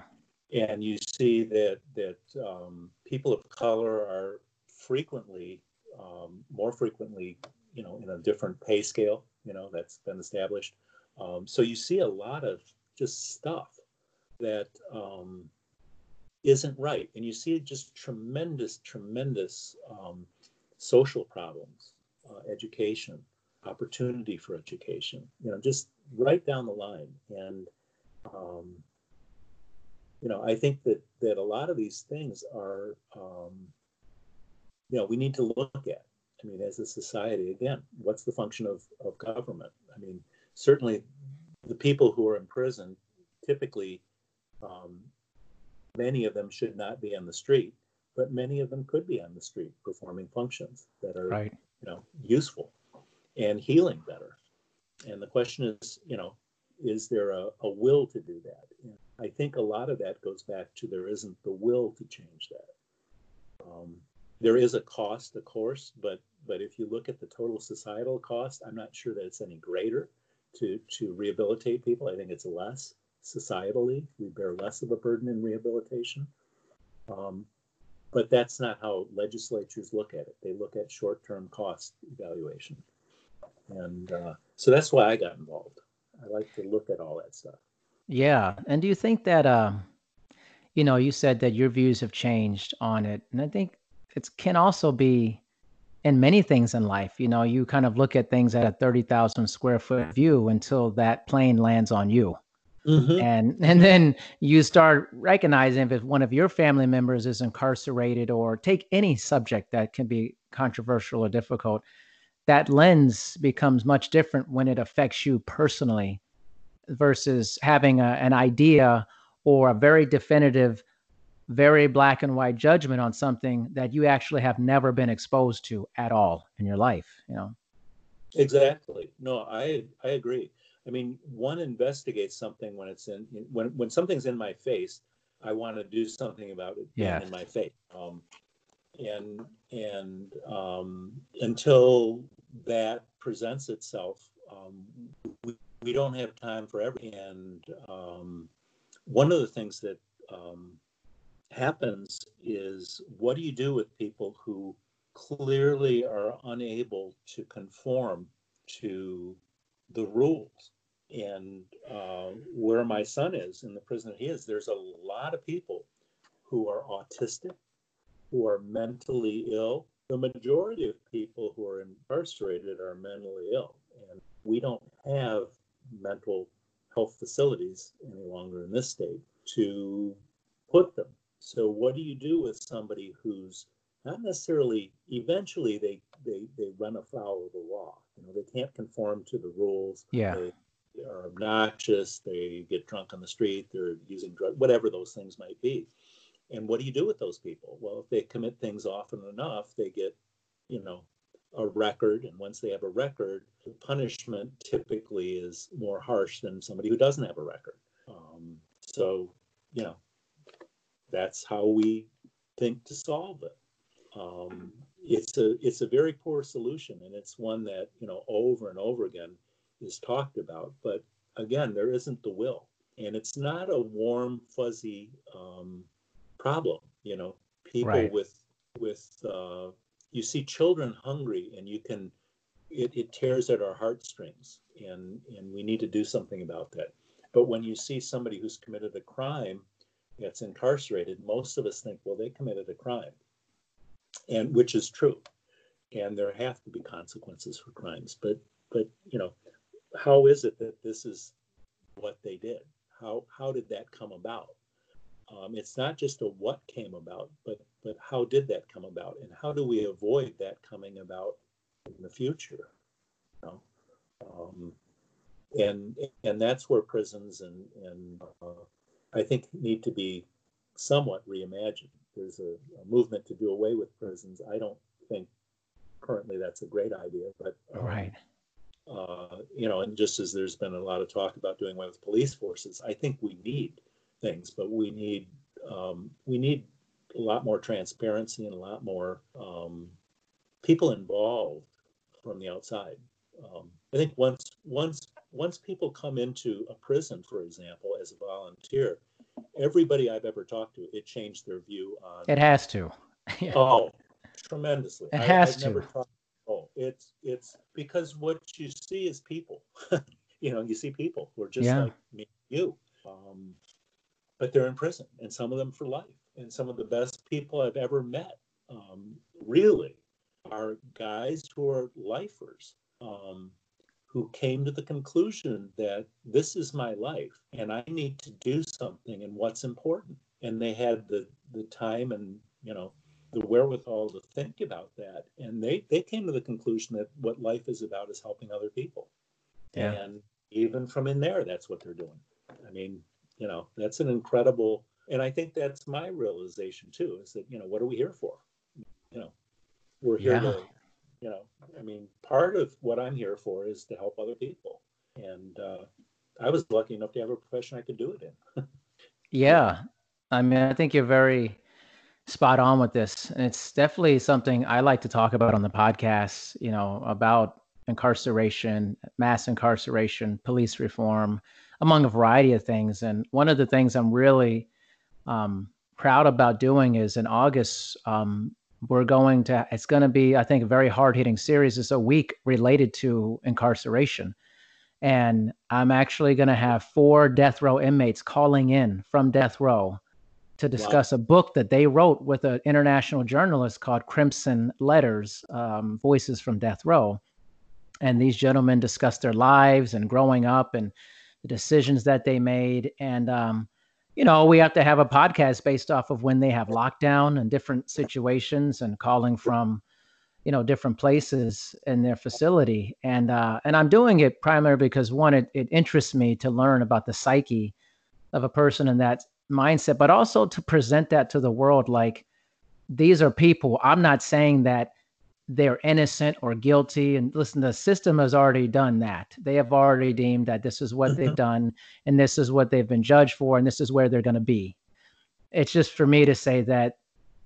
And you see that that um, people of color are frequently, um, more frequently, you know, in a different pay scale. You know, that's been established. Um, so you see a lot of just stuff that not right. And you see just tremendous, tremendous um, social problems, uh, education, opportunity for education, you know, just right down the line. And, um, you know, I think that, that a lot of these things are, um, you know, we need to look at. I mean, as a society, again, what's the function of, of government? I mean, certainly the people who are in prison typically um, many of them should not be on the street but many of them could be on the street performing functions that are right. you know useful and healing better. And the question is you know is there a, a will to do that? And i think a lot of that goes back to there isn't the will to change that. Um, there is a cost of course but but if you look at the total societal cost i'm not sure that it's any greater to to rehabilitate people. I think it's less societally we bear less of a burden in rehabilitation um, but that's not how legislatures look at it. They look at short-term cost evaluation, and uh, so that's why I got involved. I like to look at all that stuff. Yeah, and do you think that, uh, you know, you said that your views have changed on it, and I think it can also be in many things in life. You know, you kind of look at things at a thirty thousand square foot view until that plane lands on you. Mm-hmm. And and then you start recognizing if one of your family members is incarcerated or take any subject that can be controversial or difficult, that lens becomes much different when it affects you personally versus having a, an idea or a very definitive, very black and white judgment on something that you actually have never been exposed to at all in your life, you know. Exactly. No, I I agree. I mean, one investigates something when it's in when when something's in my face. I want to do something about it yeah. in my face. Um, and and um, until that presents itself, um, we, we don't have time for every. And um, one of the things that um, happens is, what do you do with people who clearly are unable to conform to the rules? and uh, where my son is in the prison he is, there's a lot of people who are autistic, who are mentally ill. The majority of people who are incarcerated are mentally ill, and we don't have mental health facilities any longer in this state to put them. So, what do you do with somebody who's not necessarily eventually they they they run afoul of the law you know they can't conform to the rules yeah they, are obnoxious, they get drunk on the street, they're using drugs, whatever those things might be. And what do you do with those people? Well, if they commit things often enough, they get, you know, a record. And once they have a record, the punishment typically is more harsh than somebody who doesn't have a record. Um, so, you know, that's how we think to solve it. Um, it's a it's a very poor solution, and it's one that you know over and over again is talked about. But again, there isn't the will. And it's not a warm, fuzzy um, problem. You know, people right. with, with uh, you see children hungry and you can, it, it tears at our heartstrings. And, and we need to do something about that. But when you see somebody who's committed a crime that's incarcerated, most of us think, well, they committed a crime, and which is true. And there have to be consequences for crimes. But but you know, how is it that this is what they did? How how did that come about? Um, it's not just a what came about, but but how did that come about, and how do we avoid that coming about in the future? You know? um, and and that's where prisons and and uh, I think need to be somewhat reimagined. There's a, a, movement to do away with prisons. I don't think currently that's a great idea, but um, right uh, you know, and just as there's been a lot of talk about doing away with police forces, I think we need things, but we need um, we need a lot more transparency and a lot more um, people involved from the outside. Um, I think once once once people come into a prison, for example, as a volunteer, everybody I've ever talked to, it changed their view on. It has to. yeah. Oh, tremendously. It has I've to. Never talked Oh, it's it's because what you see is people. you know, you see people who are just yeah. like me, you. Um, but they're in prison, and some of them for life. And some of the best people I've ever met, um, really, are guys who are lifers, um, who came to the conclusion that this is my life, and I need to do something, and what's important. And they had the the time and you know the wherewithal to think about that. And they, they came to the conclusion that what life is about is helping other people. Yeah. And even from in there, that's what they're doing. I mean, you know, that's an incredible, and I think that's my realization too, is that, you know, what are we here for? You know, we're here yeah. to, you know, I mean, part of what I'm here for is to help other people. And uh, I was lucky enough to have a profession I could do it in. yeah. I mean, I think you're very spot on with this. And it's definitely something I like to talk about on the podcast, you know, about incarceration, mass incarceration, police reform, among a variety of things. And one of the things I'm really um, proud about doing is in August, um, we're going to, it's going to be, I think, a very hard hitting series. It's a week related to incarceration. And I'm actually going to have four death row inmates calling in from death row to discuss wow. a book that they wrote with an international journalist called Crimson Letters um, Voices from Death Row. And these gentlemen discuss their lives and growing up and the decisions that they made. And, um, you know, we have to have a podcast based off of when they have lockdown and different situations and calling from, you know, different places in their facility. And uh, and I'm doing it primarily because one, it, it interests me to learn about the psyche of a person in that mindset, but also to present that to the world like these are people. I'm not saying that they're innocent or guilty. And listen, the system has already done that. They have already deemed that this is what they've mm-hmm. done and this is what they've been judged for and this is where they're going to be. It's just for me to say that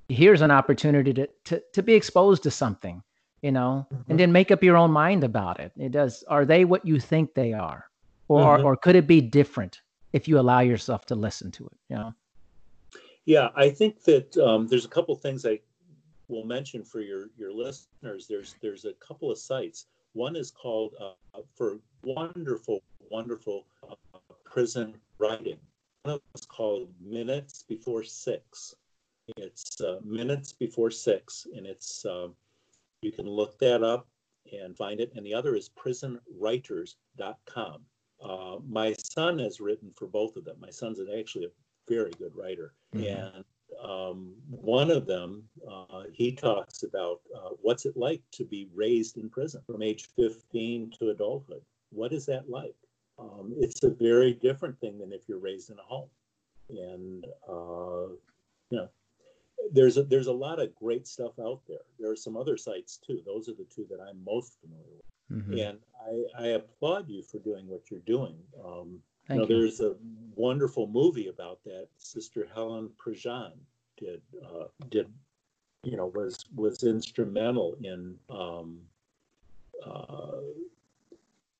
here's an opportunity to, to, to be exposed to something, you know, mm-hmm. and then make up your own mind about it. It does. Are they what you think they are? Or, mm-hmm. or could it be different if you allow yourself to listen to it, you know? Yeah, I think that um, there's a couple things I will mention for your your listeners. There's there's a couple of sites. One is called uh, for wonderful wonderful uh, prison writing. One is called Minutes Before Six. It's uh, Minutes Before Six, and it's um, you can look that up and find it. And the other is prisonwriters.com. Uh, my son has written for both of them. My son's actually a very good writer, mm-hmm. and um, one of them, uh, he talks about uh, what's it like to be raised in prison from age 15 to adulthood. What is that like? Um, it's a very different thing than if you're raised in a home. And, uh, you know, there's a, there's a lot of great stuff out there. There are some other sites too. Those are the two that I'm most familiar with. Mm-hmm. And I, I, applaud you for doing what you're doing. Um, Thank you know, you. there's a wonderful movie about that. Sister Helen Prejean did uh, did you know was was instrumental in um, uh,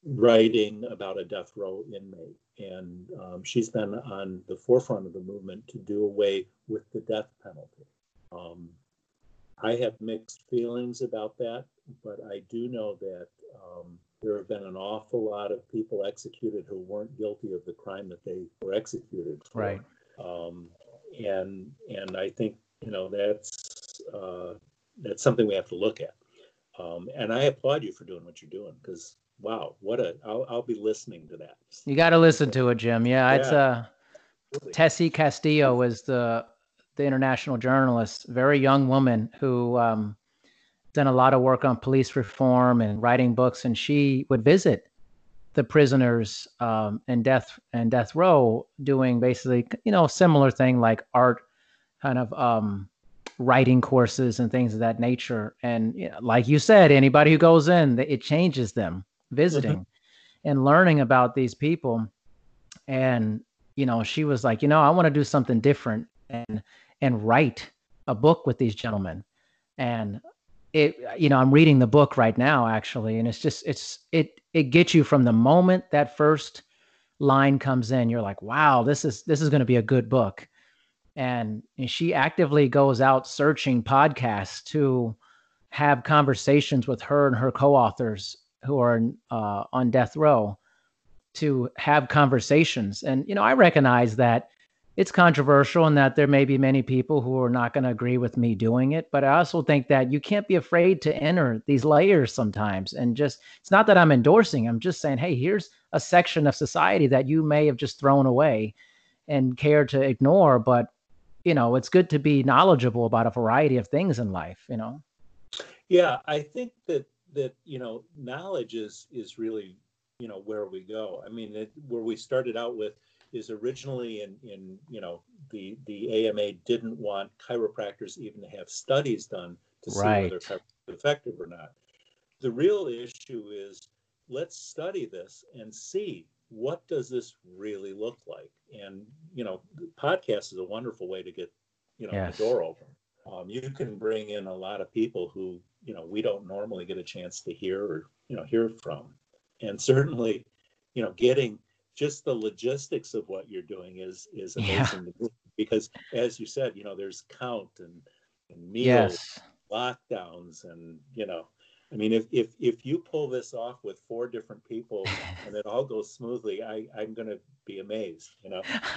writing about a death row inmate, and um, she's been on the forefront of the movement to do away with the death penalty. Um, I have mixed feelings about that, but I do know that um, there have been an awful lot of people executed who weren't guilty of the crime that they were executed for. Right. Um, and and I think you know that's uh, that's something we have to look at. Um, and I applaud you for doing what you're doing because wow, what a I'll, I'll be listening to that. You got to listen to it, Jim. Yeah, yeah. it's uh, Tessie Castillo was the the international journalist, very young woman who um, done a lot of work on police reform and writing books, and she would visit the prisoners um, in death and death row doing basically you know similar thing like art kind of um, writing courses and things of that nature and you know, like you said anybody who goes in it changes them visiting mm-hmm. and learning about these people. And you know she was like you know i want to do something different and and write a book with these gentlemen. And it you know i'm reading the book right now actually and it's just it's it it gets you from the moment that first line comes in. You're like wow this is this is going to be a good book. And, and she actively goes out searching podcasts to have conversations with her and her co-authors who are uh, on death row to have conversations and you know i recognize that it's controversial and that there may be many people who are not going to agree with me doing it but i also think that you can't be afraid to enter these layers sometimes and just it's not that i'm endorsing i'm just saying hey here's a section of society that you may have just thrown away and care to ignore but you know, it's good to be knowledgeable about a variety of things in life, you know. Yeah, I think that that you know knowledge is is really you know where we go. I mean, it, where we started out with is originally in in you know the the AMA didn't want chiropractors even to have studies done to see right. whether chiropractic is effective or not. The real issue is let's study this and see what does this really look like. And you know, podcast is a wonderful way to get you know yes. the door open. Um, you can bring in a lot of people who you know we don't normally get a chance to hear or you know hear from and certainly you know getting just the logistics of what you're doing is is amazing yeah. because as you said you know there's count and, and meals yes. lockdowns and you know I mean, if, if if you pull this off with four different people and it all goes smoothly, I I'm gonna be amazed. You know,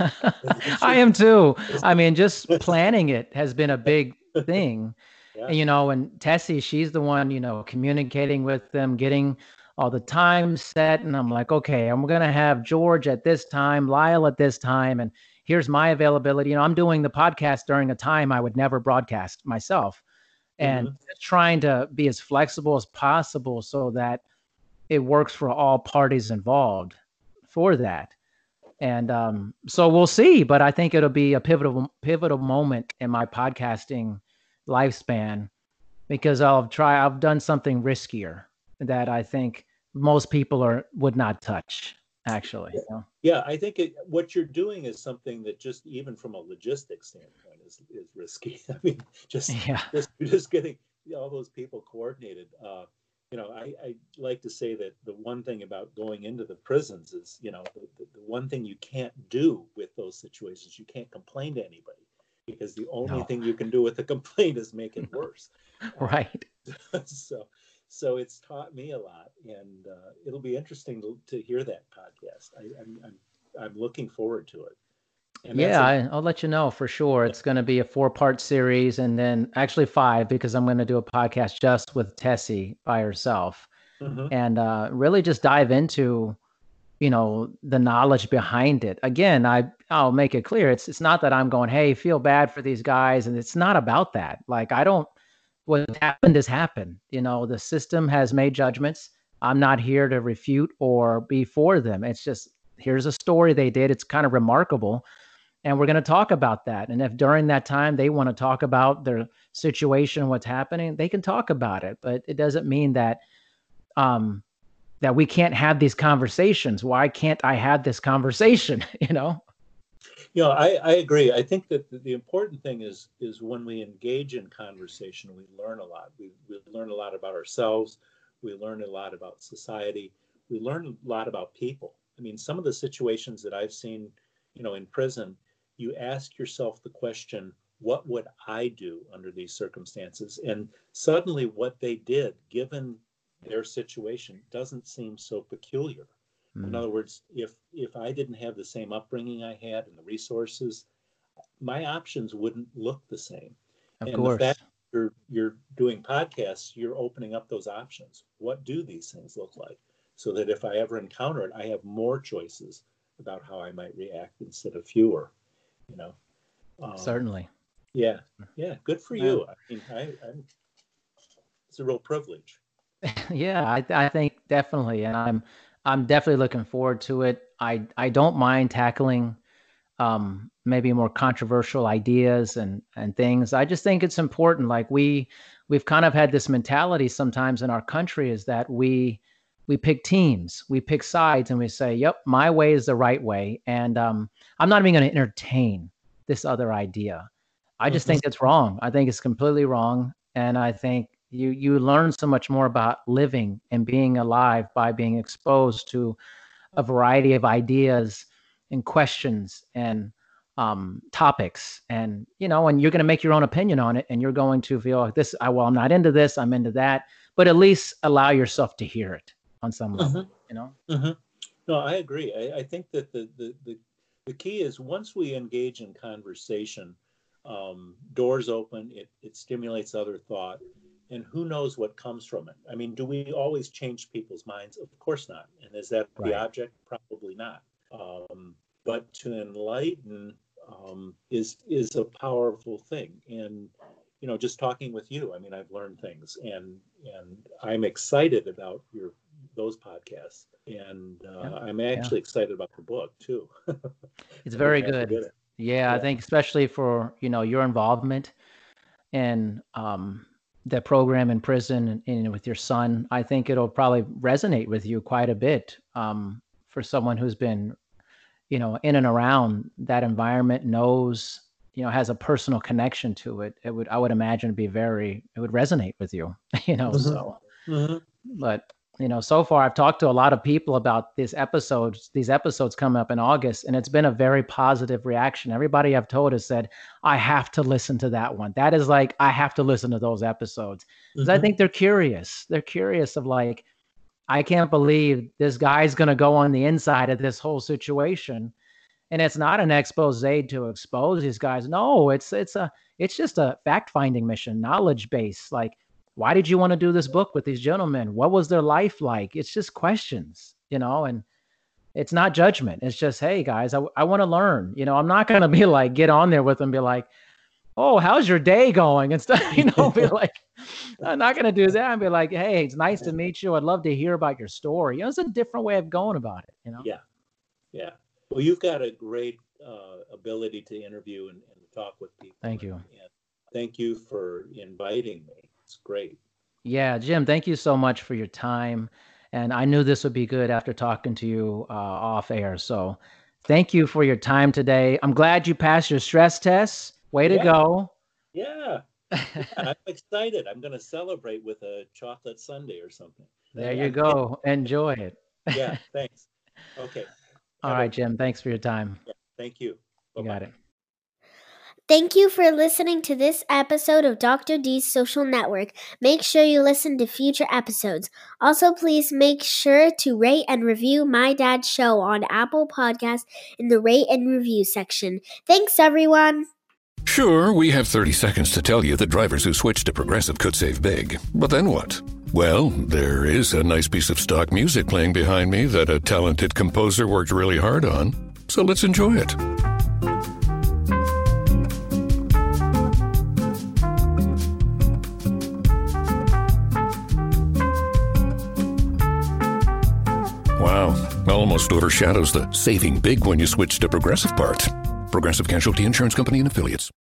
I am too. I mean, just planning it has been a big thing. Yeah. You know, and Tessie, she's the one you know communicating with them, getting all the time set, and I'm like, okay, I'm gonna have George at this time, Lyle at this time, and here's my availability. You know, I'm doing the podcast during a time I would never broadcast myself and mm-hmm. trying to be as flexible as possible so that it works for all parties involved for that. And um, so we'll see, but I think it'll be a pivotal pivotal moment in my podcasting lifespan because I'll try I've done something riskier that I think most people are would not touch actually. Yeah, you know? yeah I think it, what you're doing is something that just even from a logistics standpoint is is risky. I mean, just yeah. just, just getting all those people coordinated. Uh, you know, I, I like to say that the one thing about going into the prisons is, you know, the, the, the one thing you can't do with those situations, you can't complain to anybody because the only no. thing you can do with a complaint is make it worse. right. so, so it's taught me a lot, and uh, it'll be interesting to, to hear that podcast. I, am I'm, I'm I'm looking forward to it. And yeah, a, I, will let you know for sure. It's going to be a four part series, and then actually five because I'm going to do a podcast just with Tessie by herself, mm-hmm. and uh, really just dive into you know the knowledge behind it again i i'll make it clear it's it's not that i'm going hey feel bad for these guys and it's not about that like i don't what happened has happened. You know, the system has made judgments. I'm not here to refute or be for them. It's just here's a story they did. It's kind of remarkable. And we're going to talk about that. And if during that time they want to talk about their situation, what's happening, they can talk about it. But it doesn't mean that um, that we can't have these conversations. Why can't I have this conversation? You know? you know, I, I agree. I think that the important thing is is when we engage in conversation, we learn a lot. We, we learn a lot about ourselves. We learn a lot about society. We learn a lot about people. I mean, some of the situations that I've seen, you know, in prison, you ask yourself the question, what would I do under these circumstances? And suddenly what they did, given their situation, doesn't seem so peculiar. Mm. In other words, if if I didn't have the same upbringing I had and the resources, my options wouldn't look the same. Of and course. the fact you're you're doing podcasts, you're opening up those options. What do these things look like? So that if I ever encounter it, I have more choices about how I might react instead of fewer. You know. Um, Certainly. Yeah. Yeah. Good for you. I mean, I, I'm, it's a real privilege. yeah, I, I think definitely, and I'm I'm definitely looking forward to it. I I don't mind tackling um, maybe more controversial ideas and and things. I just think it's important. Like we we've kind of had this mentality sometimes in our country is that we we pick teams, we pick sides, and we say, "Yep, my way is the right way," and um, I'm not even going to entertain this other idea. I just mm-hmm. think it's wrong. I think it's completely wrong, and I think you you learn so much more about living and being alive by being exposed to a variety of ideas and questions and um, topics and you know and you're going to make your own opinion on it and you're going to feel like this I, well i'm not into this i'm into that but at least allow yourself to hear it on some level mm-hmm. you know mm-hmm. no i agree I, I, think that the, the the the key is once we engage in conversation um, doors open it, it stimulates other thought and who knows what comes from it i mean do we always change people's minds of course not and is that right. the object probably not um, but to enlighten um, is is a powerful thing. And you know, just talking with you, I mean, I've learned things, and and I'm excited about your those podcasts, and uh, yeah. I'm actually yeah. excited about the book too. it's very good. It. Yeah, yeah, I think especially for you know your involvement in um, the program in prison and, and, with your son, I think it'll probably resonate with you quite a bit. Um, for someone who's been, you know, in and around that environment, knows, you know, has a personal connection to it, it would, I would imagine, be very, it would resonate with you, you know. Mm-hmm. So, mm-hmm. but you know, so far I've talked to a lot of people about these episodes, these episodes come up in August, and it's been a very positive reaction. Everybody I've told has said, I have to listen to that one. That is like, I have to listen to those episodes. Because mm-hmm. I think they're curious. They're curious of like, I can't believe this guy's going to go on the inside of this whole situation. And it's not an expose to expose these guys. No, it's it's a it's just a fact finding mission, knowledge base. Like why did you want to do this book with these gentlemen? What was their life like? It's just questions, you know, and it's not judgment. It's just, hey guys, I, I want to learn. You know, I'm not going to be like, get on there with them, be like, oh, how's your day going? And stuff, you know, be like, I'm not going to do that. And be like, hey, it's nice to meet you. I'd love to hear about your story. You know, it's a different way of going about it, you know? Yeah. Yeah. Well, you've got a great uh, ability to interview and, and, talk with people. Thank you. And thank you for inviting me. It's great. Yeah, Jim, thank you so much for your time. And I knew this would be good after talking to you uh, off air. So thank you for your time today. I'm glad you passed your stress test. Way to yeah. go. Yeah. yeah. I'm excited. I'm going to celebrate with a chocolate sundae or something. There you go. Enjoy it. yeah, thanks. Okay. All Have right, a- Jim. Thanks for your time. Thank you. Bye-bye. You got it. Thank you for listening to this episode of Dr. D's Social Network. Make sure you listen to future episodes. Also, please make sure to rate and review My Dad's Show on Apple Podcasts in the rate and review section. Thanks, everyone. Sure, we have 30 seconds to tell you that drivers who switch to Progressive could save big. But then what? Well, there is a nice piece of stock music playing behind me that a talented composer worked really hard on. So let's enjoy it. Almost overshadows the saving big when you switch to Progressive part. Progressive Casualty Insurance Company and Affiliates.